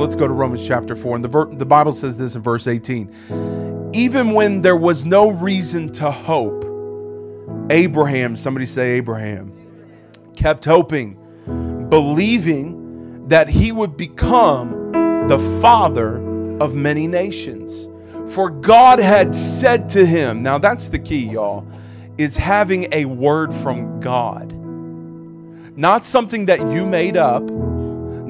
Let's go to Romans chapter 4. And the, ver- the Bible says this in verse 18. Even when there was no reason to hope, Abraham, somebody say Abraham, kept hoping, believing that he would become the father of many nations. For God had said to him, now that's the key, y'all, is having a word from God. Not something that you made up,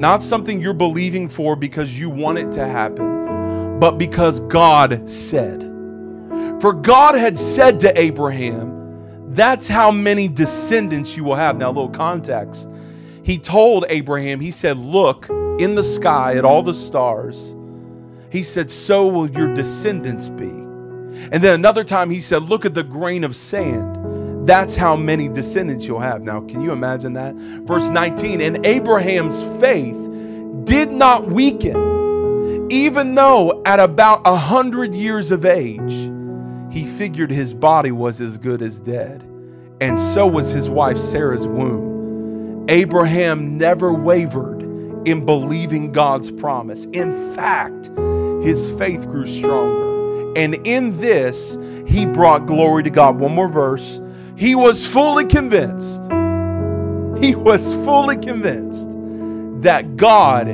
not something you're believing for because you want it to happen, but because God said. For God had said to Abraham, that's how many descendants you will have. Now, a little context. He told Abraham, He said, Look in the sky at all the stars. He said, So will your descendants be. And then another time, He said, Look at the grain of sand. That's how many descendants you'll have. Now, can you imagine that? Verse 19, and Abraham's faith did not weaken, even though at about a hundred years of age, he figured his body was as good as dead, and so was his wife Sarah's womb. Abraham never wavered in believing God's promise. In fact, his faith grew stronger. And in this, he brought glory to God. One more verse. He was fully convinced. He was fully convinced that God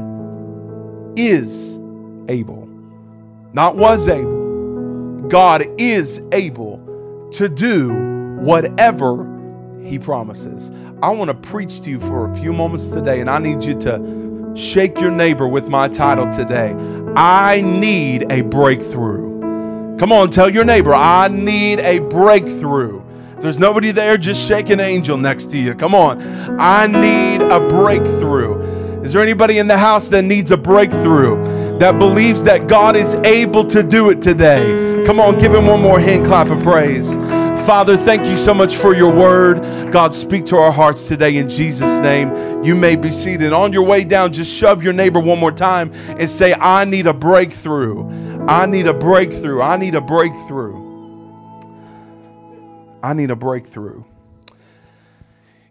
is able, not was able God is able to do whatever He promises. I want to preach to you for a few moments today, and I need you to shake your neighbor with my title today. I need a breakthrough. Come on, tell your neighbor, I need a breakthrough. If there's nobody there, just shake an angel next to you. Come on. I need a breakthrough. Is there anybody in the house that needs a breakthrough? That believes that God is able to do it today. Come on, give him one more hand clap of praise. Father, thank you so much for your word. God, speak to our hearts today in Jesus' name. You may be seated. On your way down, just shove your neighbor one more time and say, I need a breakthrough. I need a breakthrough. I need a breakthrough. I need a breakthrough.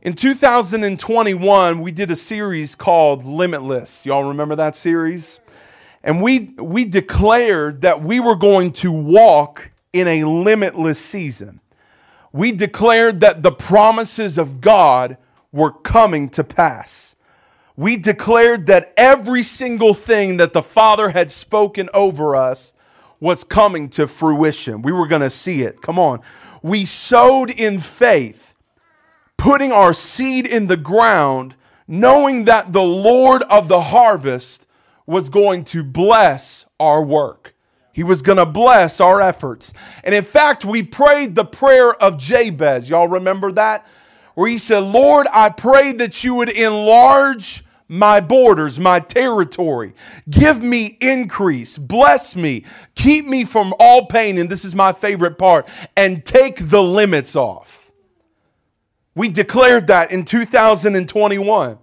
In 2021, we did a series called Limitless. Y'all remember that series? And we, we declared that we were going to walk in a limitless season. We declared that the promises of God were coming to pass. We declared that every single thing that the Father had spoken over us was coming to fruition. We were going to see it. Come on. We sowed in faith, putting our seed in the ground, knowing that the Lord of the harvest was going to bless our work. He was going to bless our efforts. And in fact, we prayed the prayer of Jabez. Y'all remember that? Where he said, Lord, I pray that you would enlarge my borders, my territory. Give me increase. Bless me. Keep me from all pain. And this is my favorite part. And take the limits off. We declared that in 2021.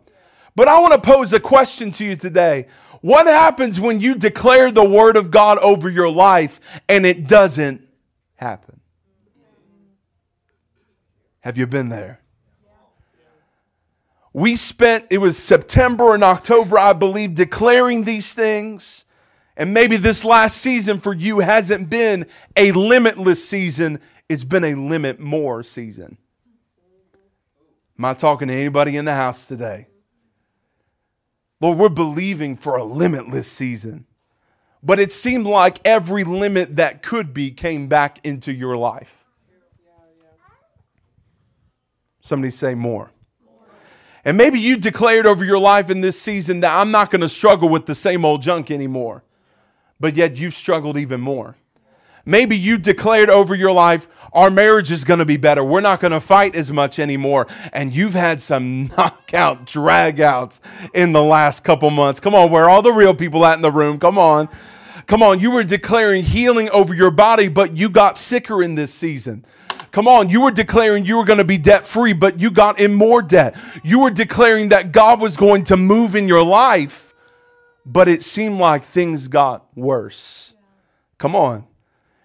But I want to pose a question to you today. What happens when you declare the word of God over your life and it doesn't happen? Have you been there? We spent, it was September and October, I believe, declaring these things. And maybe this last season for you hasn't been a limitless season, it's been a limit more season. Am I talking to anybody in the house today? Lord, we're believing for a limitless season. But it seemed like every limit that could be came back into your life. Somebody say more. And maybe you declared over your life in this season that I'm not going to struggle with the same old junk anymore. But yet you've struggled even more. Maybe you declared over your life, our marriage is going to be better. We're not going to fight as much anymore. And you've had some knockout dragouts in the last couple months. Come on, where are all the real people at in the room? Come on. Come on, you were declaring healing over your body, but you got sicker in this season. Come on, you were declaring you were going to be debt free, but you got in more debt. You were declaring that God was going to move in your life, but it seemed like things got worse. Come on.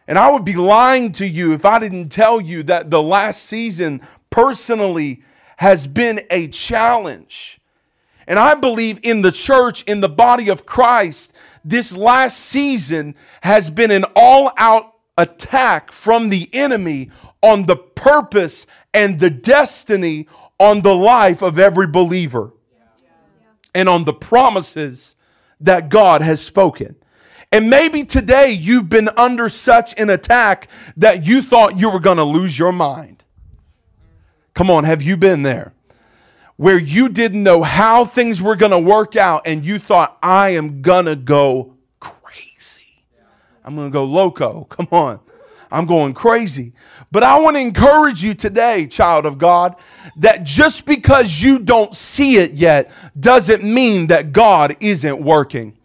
And I would be lying to you if I didn't tell you that the last season personally has been a challenge. And I believe in the church, in the body of Christ, this last season has been an all out attack from the enemy on the purpose and the destiny on the life of every believer and on the promises that God has spoken. And maybe today you've been under such an attack that you thought you were going to lose your mind. Come on, have you been there? Where you didn't know how things were going to work out and you thought, I am going to go crazy. I'm going to go loco. Come on. I'm going crazy. But I want to encourage you today, child of God, that just because you don't see it yet doesn't mean that God isn't working.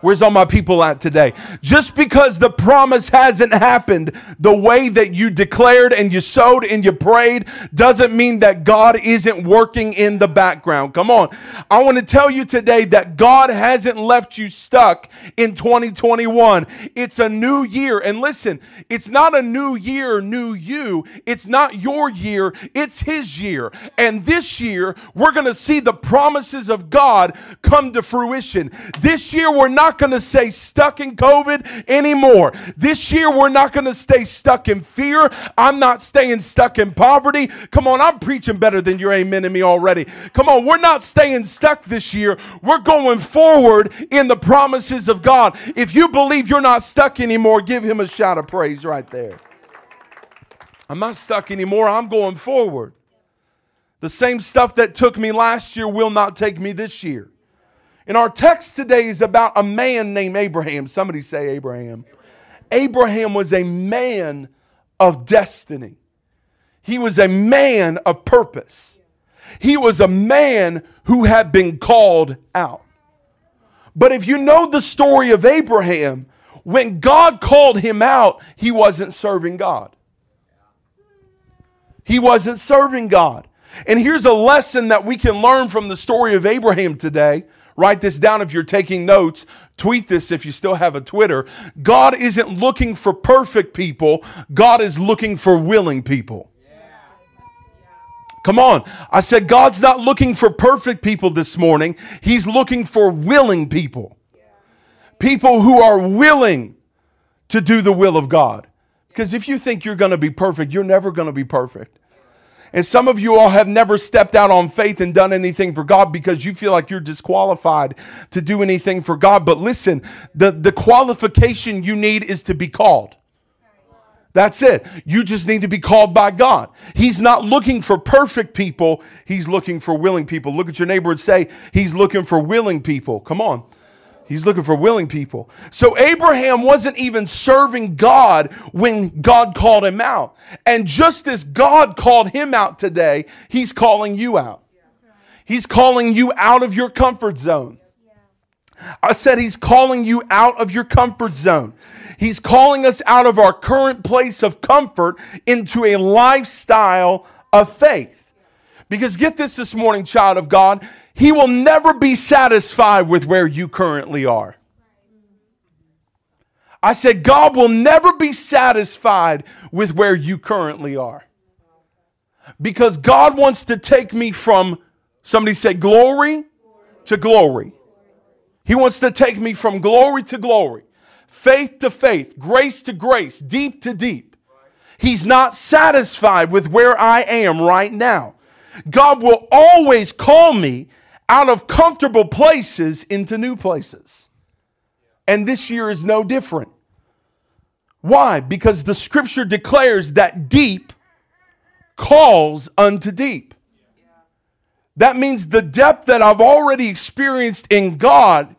Where's all my people at today? Just because the promise hasn't happened the way that you declared and you sowed and you prayed doesn't mean that God isn't working in the background. Come on. I want to tell you today that God hasn't left you stuck in 2021. It's a new year. And listen, it's not a new year, new you. It's not your year, it's His year. And this year, we're going to see the promises of God come to fruition. This year, we're not not going to stay stuck in COVID anymore. This year, we're not going to stay stuck in fear. I'm not staying stuck in poverty. Come on, I'm preaching better than your amen to me already. Come on, we're not staying stuck this year. We're going forward in the promises of God. If you believe you're not stuck anymore, give him a shout of praise right there. I'm not stuck anymore. I'm going forward. The same stuff that took me last year will not take me this year. And our text today is about a man named Abraham. Somebody say Abraham. Abraham was a man of destiny. He was a man of purpose. He was a man who had been called out. But if you know the story of Abraham, when God called him out, he wasn't serving God. He wasn't serving God. And here's a lesson that we can learn from the story of Abraham today Write this down if you're taking notes. Tweet this if you still have a Twitter. God isn't looking for perfect people, God is looking for willing people. Come on. I said God's not looking for perfect people this morning. He's looking for willing people. People who are willing to do the will of God. Because if you think you're going to be perfect, you're never going to be perfect. And some of you all have never stepped out on faith and done anything for God because you feel like you're disqualified to do anything for God. But listen, the, the qualification you need is to be called. That's it. You just need to be called by God. He's not looking for perfect people, He's looking for willing people. Look at your neighbor and say, He's looking for willing people. Come on. He's looking for willing people. So Abraham wasn't even serving God when God called him out. And just as God called him out today, he's calling you out. He's calling you out of your comfort zone. I said he's calling you out of your comfort zone. He's calling us out of our current place of comfort into a lifestyle of faith. Because get this this morning, child of God, he will never be satisfied with where you currently are. I said, God will never be satisfied with where you currently are. Because God wants to take me from, somebody say, glory to glory. He wants to take me from glory to glory, faith to faith, grace to grace, deep to deep. He's not satisfied with where I am right now. God will always call me out of comfortable places into new places. And this year is no different. Why? Because the scripture declares that deep calls unto deep. That means the depth that I've already experienced in God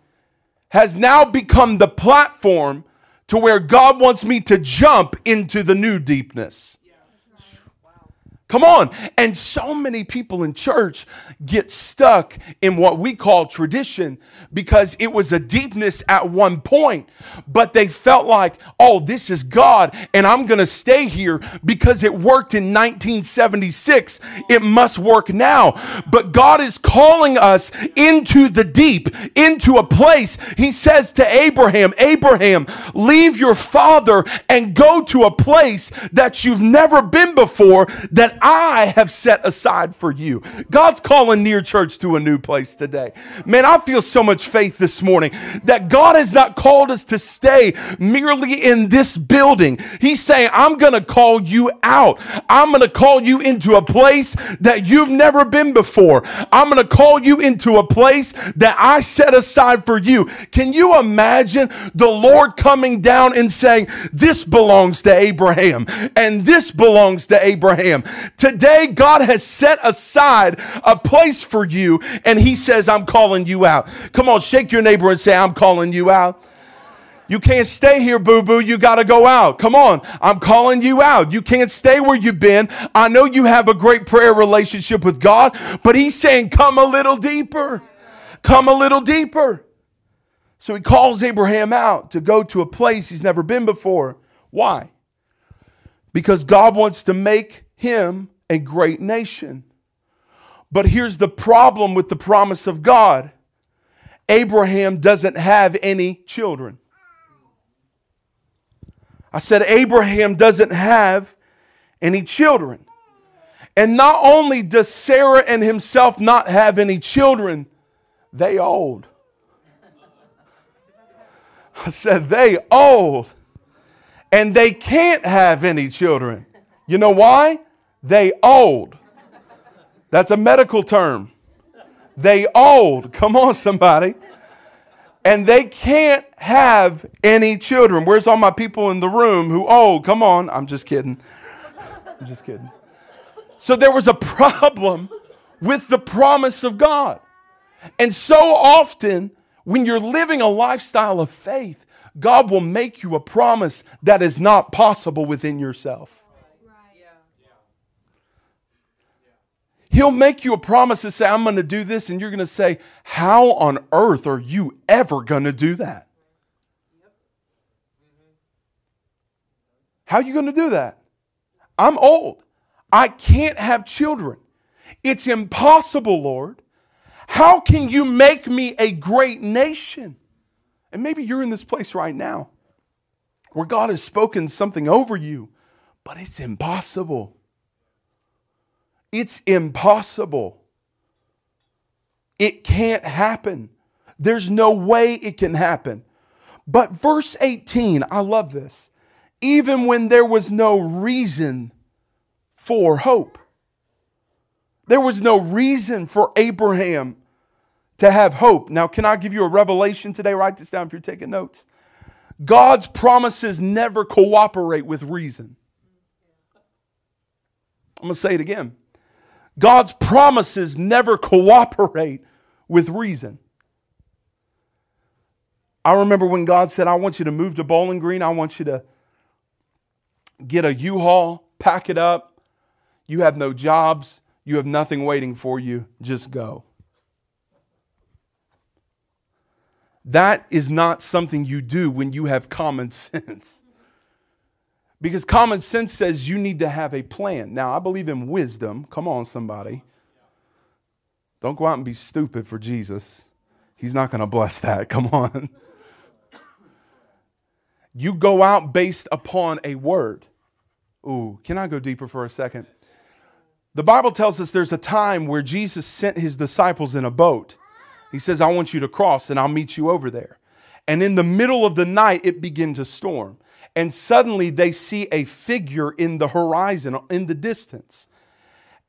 has now become the platform to where God wants me to jump into the new deepness. Come on. And so many people in church get stuck in what we call tradition because it was a deepness at one point, but they felt like, oh, this is God and I'm going to stay here because it worked in 1976. It must work now. But God is calling us into the deep, into a place. He says to Abraham, Abraham, leave your father and go to a place that you've never been before that I have set aside for you. God's calling Near Church to a new place today. Man, I feel so much faith this morning that God has not called us to stay merely in this building. He's saying, I'm going to call you out. I'm going to call you into a place that you've never been before. I'm going to call you into a place that I set aside for you. Can you imagine the Lord coming down and saying, This belongs to Abraham and this belongs to Abraham? Today, God has set aside a place for you and He says, I'm calling you out. Come on, shake your neighbor and say, I'm calling you out. You can't stay here, boo boo. You got to go out. Come on. I'm calling you out. You can't stay where you've been. I know you have a great prayer relationship with God, but He's saying, come a little deeper. Come a little deeper. So He calls Abraham out to go to a place he's never been before. Why? Because God wants to make him a great nation. But here's the problem with the promise of God Abraham doesn't have any children. I said, Abraham doesn't have any children. And not only does Sarah and himself not have any children, they old. I said, they old. And they can't have any children. You know why? They old. That's a medical term. They old. Come on, somebody and they can't have any children. Where's all my people in the room who, oh, come on. I'm just kidding. I'm just kidding. So there was a problem with the promise of God. And so often, when you're living a lifestyle of faith, God will make you a promise that is not possible within yourself. He'll make you a promise to say, I'm going to do this, and you're going to say, How on earth are you ever going to do that? How are you going to do that? I'm old. I can't have children. It's impossible, Lord. How can you make me a great nation? And maybe you're in this place right now where God has spoken something over you, but it's impossible. It's impossible. It can't happen. There's no way it can happen. But verse 18, I love this. Even when there was no reason for hope, there was no reason for Abraham to have hope. Now, can I give you a revelation today? Write this down if you're taking notes. God's promises never cooperate with reason. I'm going to say it again. God's promises never cooperate with reason. I remember when God said, I want you to move to Bowling Green. I want you to get a U Haul, pack it up. You have no jobs. You have nothing waiting for you. Just go. That is not something you do when you have common sense. Because common sense says you need to have a plan. Now, I believe in wisdom. Come on, somebody. Don't go out and be stupid for Jesus. He's not going to bless that. Come on. You go out based upon a word. Ooh, can I go deeper for a second? The Bible tells us there's a time where Jesus sent his disciples in a boat. He says, I want you to cross and I'll meet you over there. And in the middle of the night, it began to storm and suddenly they see a figure in the horizon, in the distance.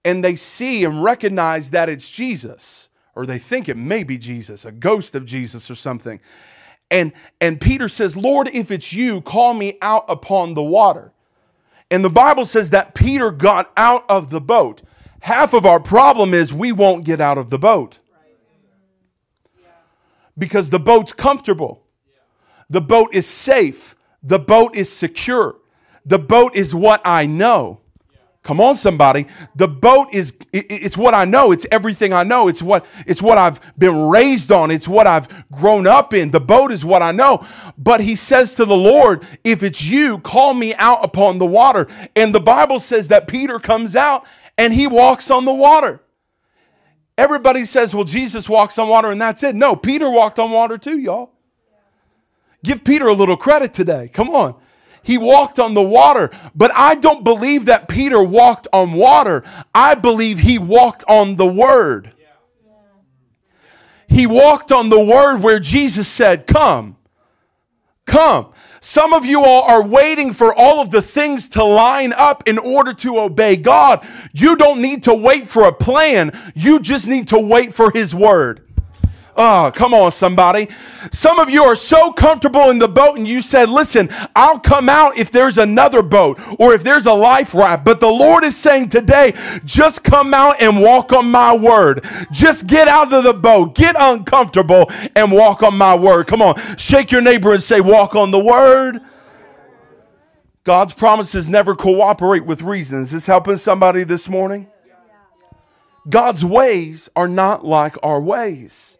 And they see and recognize that it's Jesus, or they think it may be Jesus, a ghost of Jesus or something. And, and Peter says, Lord, if it's you, call me out upon the water. And the Bible says that Peter got out of the boat. Half of our problem is we won't get out of the boat because the boat's comfortable, the boat is safe the boat is secure. The boat is what I know. Come on, somebody. The boat is it's what I know. It's everything I know. It's what it's what I've been raised on. It's what I've grown up in. The boat is what I know. But he says to the Lord, if it's you, call me out upon the water. And the Bible says that Peter comes out and he walks on the water. Everybody says, well, Jesus walks on water and that's it. No, Peter walked on water too, y'all. Give Peter a little credit today. Come on. He walked on the water, but I don't believe that Peter walked on water. I believe he walked on the word. He walked on the word where Jesus said, Come, come. Some of you all are waiting for all of the things to line up in order to obey God. You don't need to wait for a plan, you just need to wait for His word. Oh, come on, somebody. Some of you are so comfortable in the boat and you said, Listen, I'll come out if there's another boat or if there's a life raft. But the Lord is saying today, just come out and walk on my word. Just get out of the boat, get uncomfortable and walk on my word. Come on, shake your neighbor and say, Walk on the word. God's promises never cooperate with reasons. Is this helping somebody this morning? God's ways are not like our ways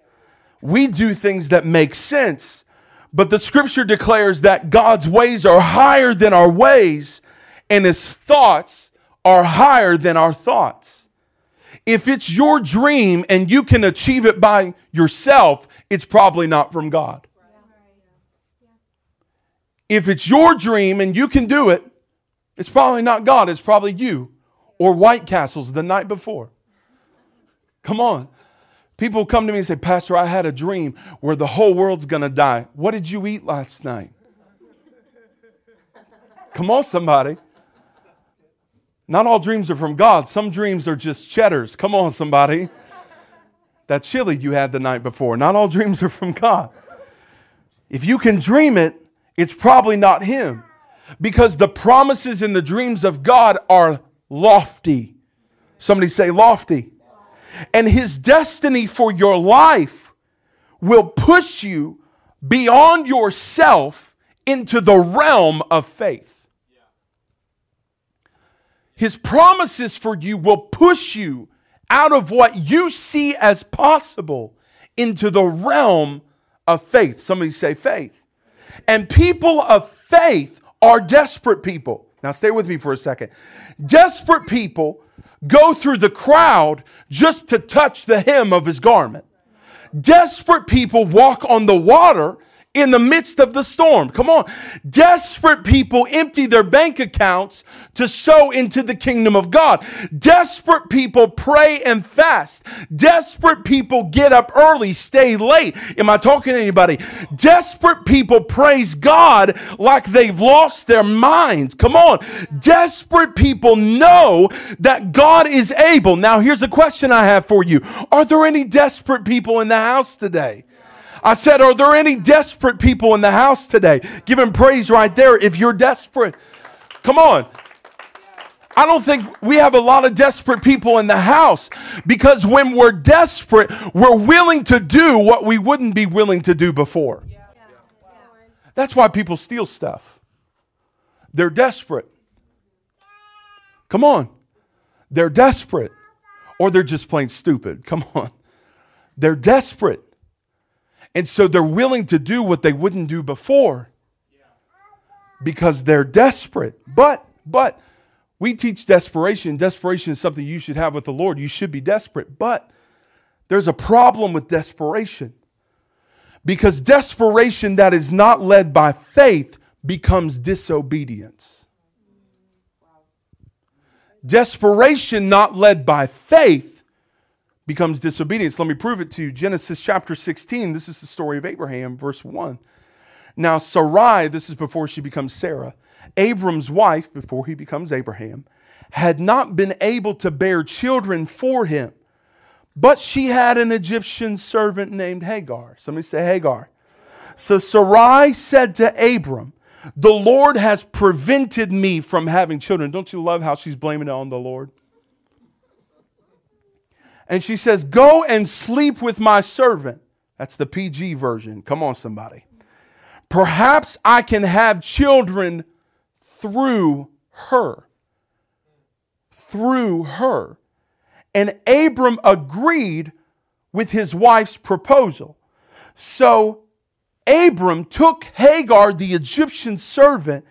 we do things that make sense. But the scripture declares that God's ways are higher than our ways, and his thoughts are higher than our thoughts. If it's your dream and you can achieve it by yourself, it's probably not from God. If it's your dream and you can do it, it's probably not God, it's probably you or White Castles the night before. Come on. People come to me and say, Pastor, I had a dream where the whole world's to die. What did you eat last night? Come on, somebody. Not all dreams are from God. Some dreams are just cheddars. Come on, somebody. That chili you had the night before. Not all dreams are from God. If you can dream it, it's probably not Him. Because the promises and the dreams of God are lofty. Somebody say lofty. And his destiny for your life will push you beyond yourself into the realm of faith. His promises for you will push you out of what you see as possible into the realm of faith. Somebody say faith. And people of faith are desperate people. Now, stay with me for a second. Desperate people go through the crowd just to touch the hem of his garment. Desperate people walk on the water in the midst of the storm. Come on. Desperate people empty their bank accounts to sow into the kingdom of God. Desperate people pray and fast. Desperate people get up early, stay late. Am I talking to anybody? Desperate people praise God like they've lost their minds. Come on. Desperate people know that God is able. Now, here's a question I have for you Are there any desperate people in the house today? I said, Are there any desperate people in the house today? Give him praise right there if you're desperate. Come on. I don't think we have a lot of desperate people in the house because when we're desperate, we're willing to do what we wouldn't be willing to do before. That's why people steal stuff. They're desperate. Come on. They're desperate. Or they're just plain stupid. Come on. They're desperate. And so they're willing to do what they wouldn't do before because they're desperate. But, but, we teach desperation. Desperation is something you should have with the Lord. You should be desperate. But there's a problem with desperation because desperation that is not led by faith becomes disobedience. Desperation not led by faith becomes disobedience. Let me prove it to you. Genesis chapter 16, this is the story of Abraham, verse 1. Now, Sarai, this is before she becomes Sarah, Abram's wife, before he becomes Abraham, had not been able to bear children for him, but she had an Egyptian servant named Hagar. Somebody say Hagar. So Sarai said to Abram, The Lord has prevented me from having children. Don't you love how she's blaming it on the Lord? And she says, Go and sleep with my servant. That's the PG version. Come on, somebody. Perhaps I can have children through her. Through her. And Abram agreed with his wife's proposal. So Abram took Hagar, the Egyptian servant,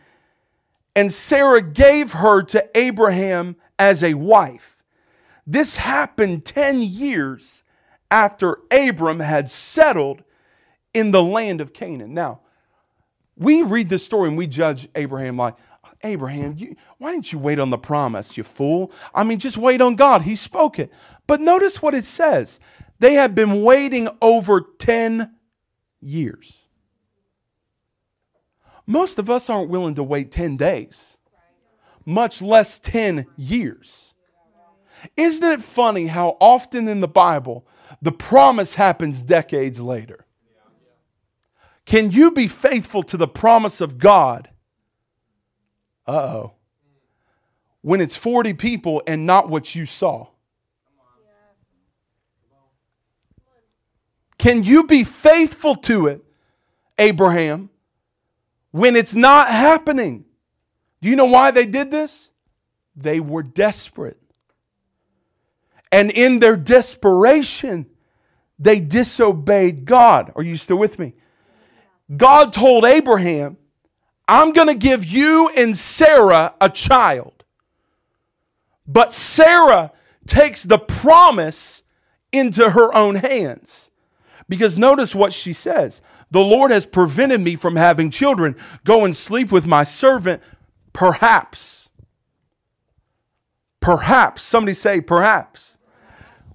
and Sarah gave her to Abraham as a wife. This happened 10 years after Abram had settled in the land of Canaan. Now, We read this story and we judge Abraham like, Abraham, you, why didn't you wait on the promise, you fool? I mean, just wait on God. He spoke it. But notice what it says. They had been waiting over 10 years. Most of us aren't willing to wait 10 days, much less 10 years. Isn't it funny how often in the Bible the promise happens decades later? Can you be faithful to the promise of God? Uh oh. When it's 40 people and not what you saw. Can you be faithful to it, Abraham, when it's not happening? Do you know why they did this? They were desperate. And in their desperation, they disobeyed God. Are you still with me? God told Abraham, I'm going to give you and Sarah a child. But Sarah takes the promise into her own hands. Because notice what she says The Lord has prevented me from having children. Go and sleep with my servant, perhaps. Perhaps. Somebody say, perhaps.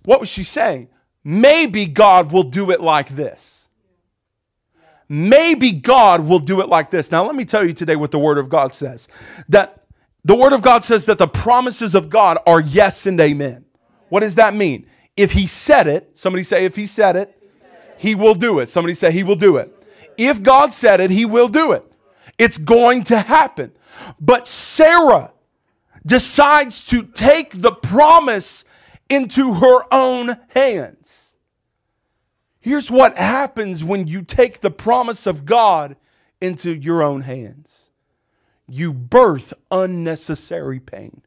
What was she saying? Maybe God will do it like this maybe God will do it like this. Now, let me tell you today what the Word of God says. That the Word of God says that the promises of God are yes and amen. What does that mean? If He said it, somebody say, if He said it, He will do it. Somebody say, He will do it. If God said it, He will do it. It's going to happen. But Sarah decides to take the promise into her own hands. Here's what happens when you take the promise of God into your own hands you birth unnecessary pain.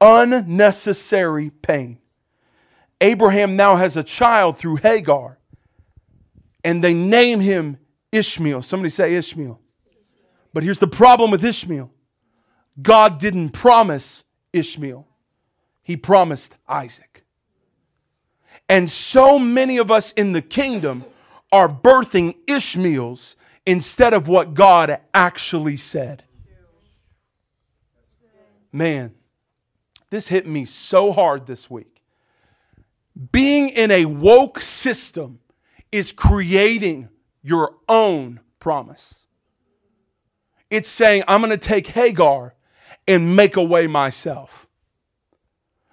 Unnecessary pain. Abraham now has a child through Hagar, and they name him Ishmael. Somebody say Ishmael. But here's the problem with Ishmael God didn't promise Ishmael, He promised Isaac. And so many of us in the kingdom are birthing Ishmaels instead of what God actually said. Man, this hit me so hard this week. Being in a woke system is creating your own promise. It's saying, I'm going to take Hagar and make a way myself.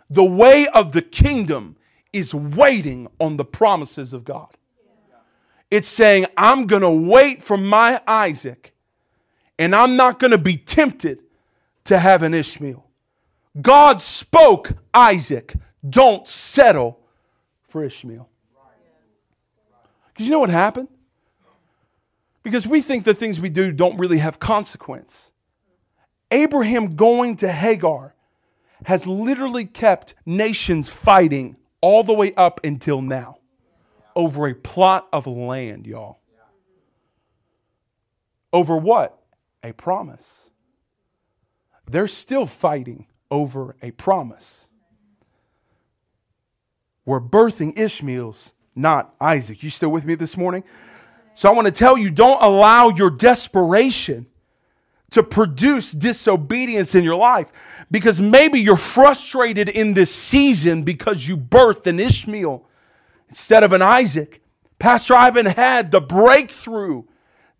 The way of the kingdom is waiting on the promises of God. It's saying, I'm going to wait for my Isaac and I'm not going to be tempted to have an Ishmael. God spoke Isaac, don't settle for Ishmael. Because you know what happened? Because we think the things we do don't really have consequence. Abraham going to Hagar has literally kept nations fighting all the way up until now over a plot of land, y'all. Over what? A promise. They're still fighting over a promise. We're birthing Ishmael's, not Isaac. You still with me this morning? So I want to tell you don't allow your desperation to produce disobedience in your life because maybe you're frustrated in this season because you birthed an Ishmael instead of an Isaac. Pastor, I haven't had the breakthrough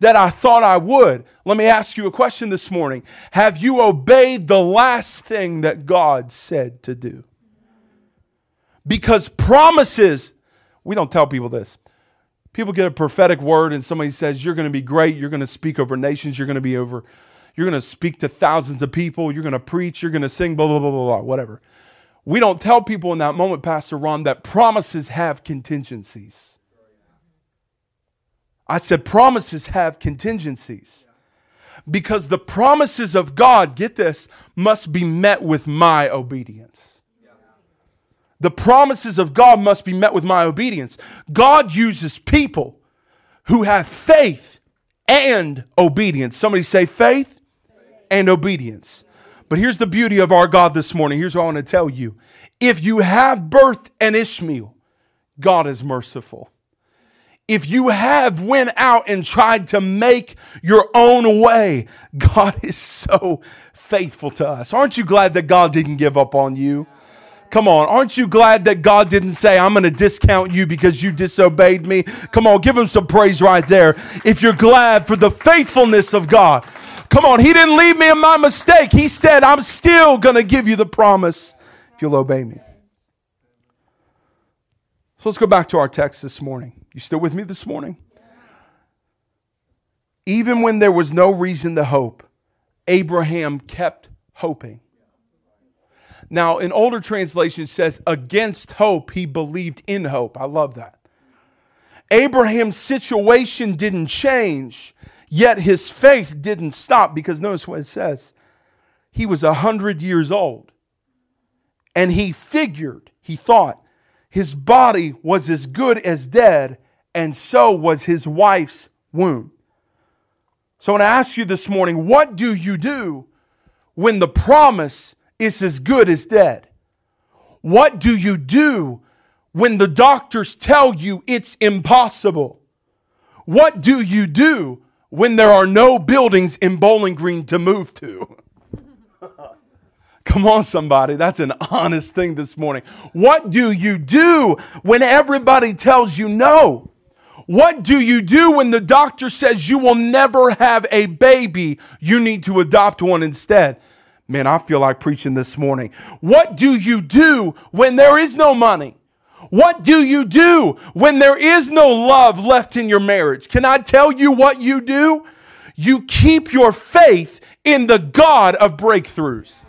that I thought I would. Let me ask you a question this morning. Have you obeyed the last thing that God said to do? Because promises, we don't tell people this. People get a prophetic word and somebody says, You're going to be great. You're going to speak over nations. You're going to be over you're going to speak to thousands of people. You're going to preach. You're going to sing, blah, blah, blah, blah, blah, whatever. We don't tell people in that moment, Pastor Ron, that promises have contingencies. I said promises have contingencies. Because the promises of God, get this, must be met with my obedience. The promises of God must be met with my obedience. God uses people who have faith and obedience. Somebody say faith and obedience. But here's the beauty of our God this morning. Here's what I want to tell you. If you have birthed an Ishmael, God is merciful. if you have went out and tried to make your own way, God is so faithful to us. Aren't you glad that God didn't give up on you? Come on, aren't you glad that God didn't say, I'm going to discount you because you disobeyed me? Come on, give him some praise right there. If you're glad for the faithfulness of God. Come on, he didn't leave me in my mistake. He said, I'm still going to give you the promise if you'll obey me. So let's go back to our text this morning. You still with me this morning? Even when there was no reason to hope, Abraham kept hoping. Now, an older translation says, against hope, he believed in hope. I love that. Abraham's situation didn't change, yet his faith didn't stop because notice what it says. He was a hundred years old. And he figured, he thought, his body was as good as dead, and so was his wife's womb. So I want to ask you this morning what do you do when the promise is as good as dead? What do you do when the doctors tell you it's impossible? What do you do when there are no buildings in Bowling Green to move to? Come on, somebody. That's an honest thing this morning. What do you do when everybody tells you no? What do you do when the doctor says you will never have a baby? You need to adopt one instead. Man, I feel like preaching this morning. What do you do when there is no money? What do you do when there is no love left in your marriage? Can I tell you what you do? You keep your faith in the God of breakthroughs.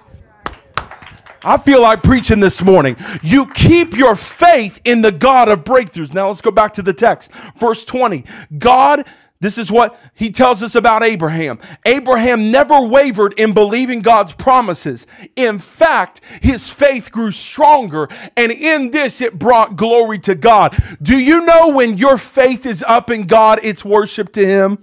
I feel like preaching this morning. You keep your faith in the God of breakthroughs. Now let's go back to the text. Verse 20. God this is what he tells us about Abraham. Abraham never wavered in believing God's promises. In fact, his faith grew stronger, and in this it brought glory to God. Do you know when your faith is up in God, it's worship to him?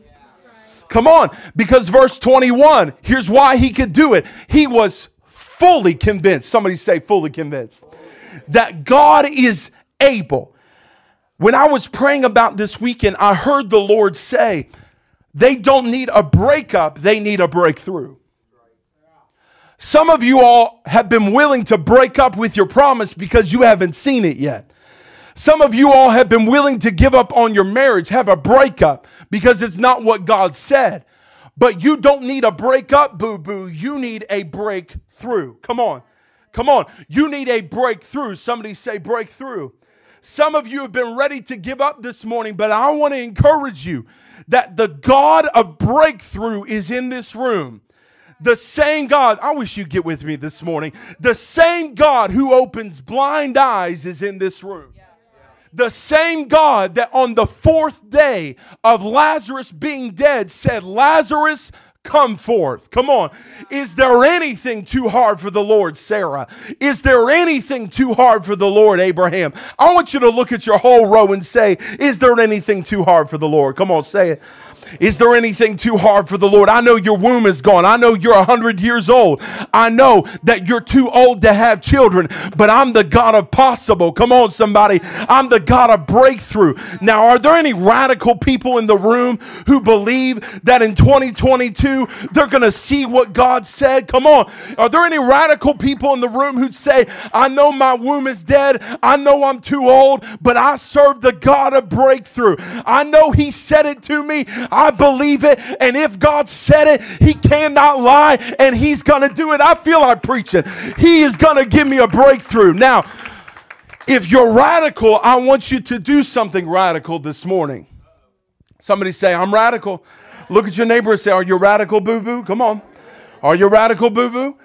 Come on, because verse 21, here's why he could do it. He was fully convinced. Somebody say, fully convinced. That God is able when I was praying about this weekend, I heard the Lord say, they don't need a breakup, they need a breakthrough. Some of you all have been willing to break up with your promise because you haven't seen it yet. Some of you all have been willing to give up on your marriage, have a breakup because it's not what God said. But you don't need a breakup, boo boo. You need a breakthrough. Come on. Come on. You need a breakthrough. Somebody say breakthrough. Some of you have been ready to give up this morning, but I want to encourage you that the God of breakthrough is in this room. The same God, I wish you'd get with me this morning. The same God who opens blind eyes is in this room. The same God that on the fourth day of Lazarus being dead said, Lazarus, come forth. Come on. Is there anything too hard for the Lord, Sarah? Is there anything too hard for the Lord, Abraham? I want you to look at your whole row and say, Is there anything too hard for the Lord? Come on, say it. Is there anything too hard for the Lord? I know your womb is gone. I know you're 100 years old. I know that you're too old to have children, but I'm the God of possible. Come on, somebody. I'm the God of breakthrough. Now, are there any radical people in the room who believe that in 2022 they're going to see what God said? Come on. Are there any radical people in the room who'd say, I know my womb is dead. I know I'm too old, but I serve the God of breakthrough. I know He said it to me. I believe it. And if God said it, He cannot lie and He's going to do it. I feel like preaching. He is going to give me a breakthrough. Now, if you're radical, I want you to do something radical this morning. Somebody say, I'm radical. Look at your neighbor and say, Are you radical, boo boo? Come on. Are you radical, boo boo?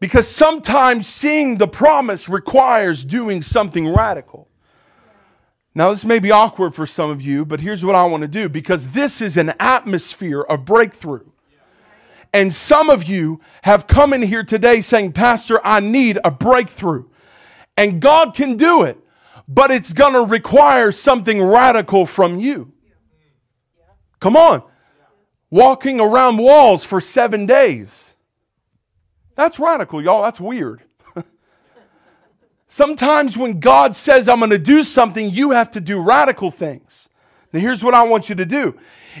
Because sometimes seeing the promise requires doing something radical. Now, this may be awkward for some of you, but here's what I want to do because this is an atmosphere of breakthrough. And some of you have come in here today saying, Pastor, I need a breakthrough. And God can do it, but it's going to require something radical from you. Come on. Walking around walls for seven days. That's radical, y'all. That's weird. Sometimes when God says, I'm going to do something, you have to do radical things. Now, here's what I want you to do.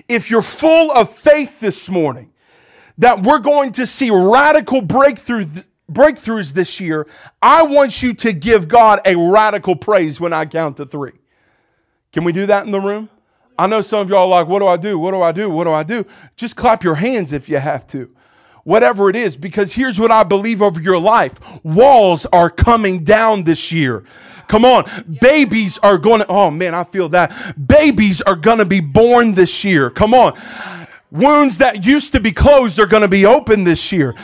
If you're full of faith this morning, that we're going to see radical breakthrough, breakthroughs this year, I want you to give God a radical praise when I count to three. Can we do that in the room? I know some of y'all are like, what do I do? What do I do? What do I do? Just clap your hands if you have to. Whatever it is, because here's what I believe over your life walls are coming down this year. Come on. Babies are going to, oh man, I feel that. Babies are going to be born this year. Come on. Wounds that used to be closed are going to be open this year.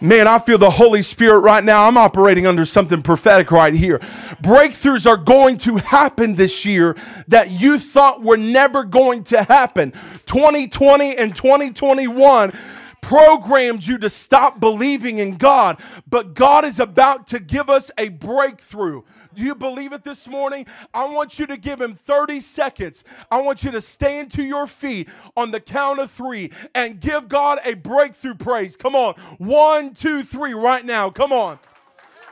Man, I feel the Holy Spirit right now. I'm operating under something prophetic right here. Breakthroughs are going to happen this year that you thought were never going to happen. 2020 and 2021 programmed you to stop believing in God, but God is about to give us a breakthrough. Do you believe it this morning? I want you to give him 30 seconds. I want you to stand to your feet on the count of three and give God a breakthrough praise. Come on. One, two, three, right now. Come on.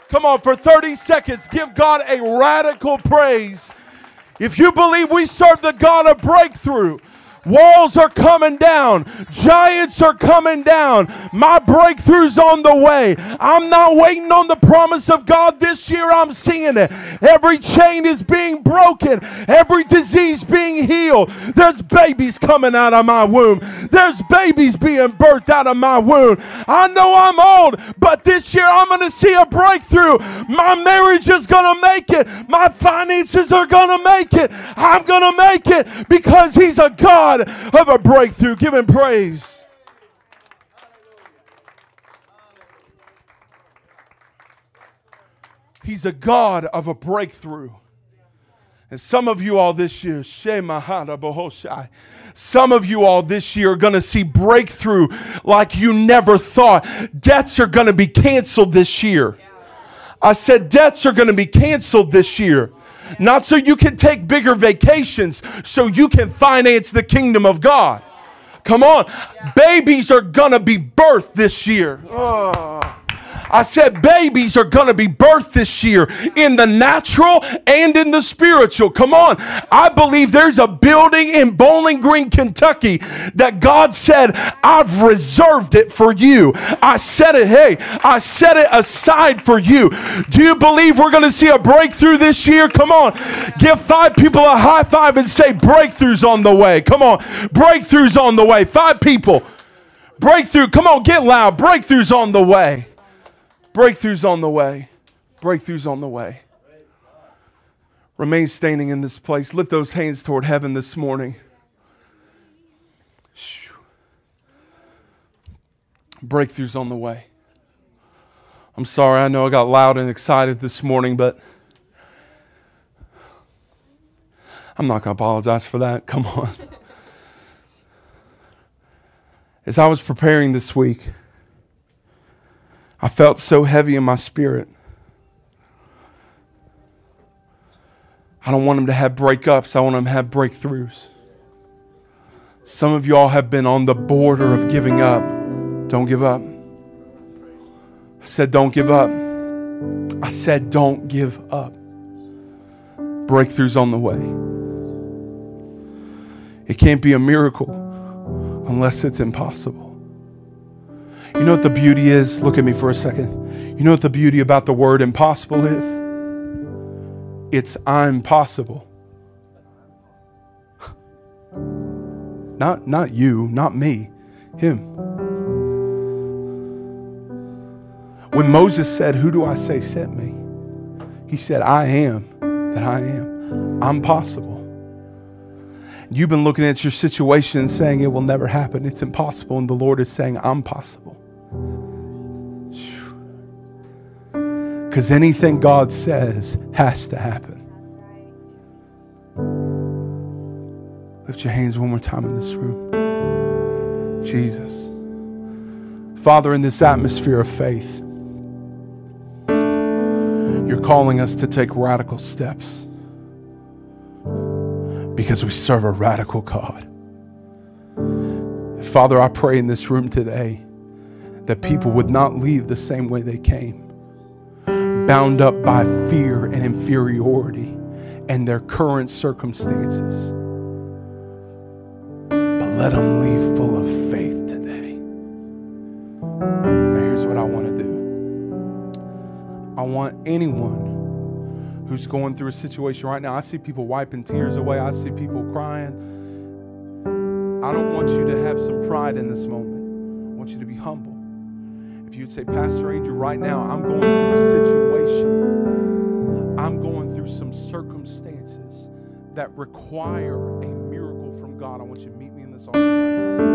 Come on, for 30 seconds, give God a radical praise. If you believe we serve the God of breakthrough, Walls are coming down. Giants are coming down. My breakthrough's on the way. I'm not waiting on the promise of God this year. I'm seeing it. Every chain is being broken. Every disease being healed. There's babies coming out of my womb. There's babies being birthed out of my womb. I know I'm old, but this year I'm going to see a breakthrough. My marriage is going to make it. My finances are going to make it. I'm going to make it because He's a God God of a breakthrough. Give him praise. He's a God of a breakthrough. And some of you all this year, some of you all this year are going to see breakthrough like you never thought. Debts are going to be canceled this year. I said debts are going to be canceled this year. Not so you can take bigger vacations, so you can finance the kingdom of God. Come on. Babies are going to be birthed this year. Oh. I said babies are going to be birthed this year in the natural and in the spiritual. Come on. I believe there's a building in Bowling Green, Kentucky that God said, I've reserved it for you. I said it, hey, I set it aside for you. Do you believe we're going to see a breakthrough this year? Come on. Give five people a high five and say, breakthroughs on the way. Come on. Breakthroughs on the way. Five people. Breakthrough. Come on, get loud. Breakthroughs on the way. Breakthroughs on the way. Breakthroughs on the way. Remain standing in this place. Lift those hands toward heaven this morning. Breakthroughs on the way. I'm sorry, I know I got loud and excited this morning, but I'm not going to apologize for that. Come on. As I was preparing this week, I felt so heavy in my spirit. I don't want them to have breakups. I want them to have breakthroughs. Some of y'all have been on the border of giving up. Don't give up. I said, don't give up. I said, don't give up. Breakthroughs on the way. It can't be a miracle unless it's impossible. You know what the beauty is? Look at me for a second. You know what the beauty about the word impossible is? It's I'm possible. Not, not you, not me, him. When Moses said, Who do I say sent me? He said, I am that I am. I'm possible. You've been looking at your situation and saying it will never happen. It's impossible. And the Lord is saying, I'm possible. Because anything God says has to happen. Lift your hands one more time in this room. Jesus. Father, in this atmosphere of faith, you're calling us to take radical steps because we serve a radical God. Father, I pray in this room today that people would not leave the same way they came bound up by fear and inferiority and their current circumstances. But let them leave full of faith today. Now, here's what I want to do I want anyone who's going through a situation right now. I see people wiping tears away, I see people crying. I don't want you to have some pride in this moment. I want you to be humble. If you'd say, Pastor Andrew, right now I'm going through a situation, I'm going through some circumstances that require a miracle from God, I want you to meet me in this altar right now.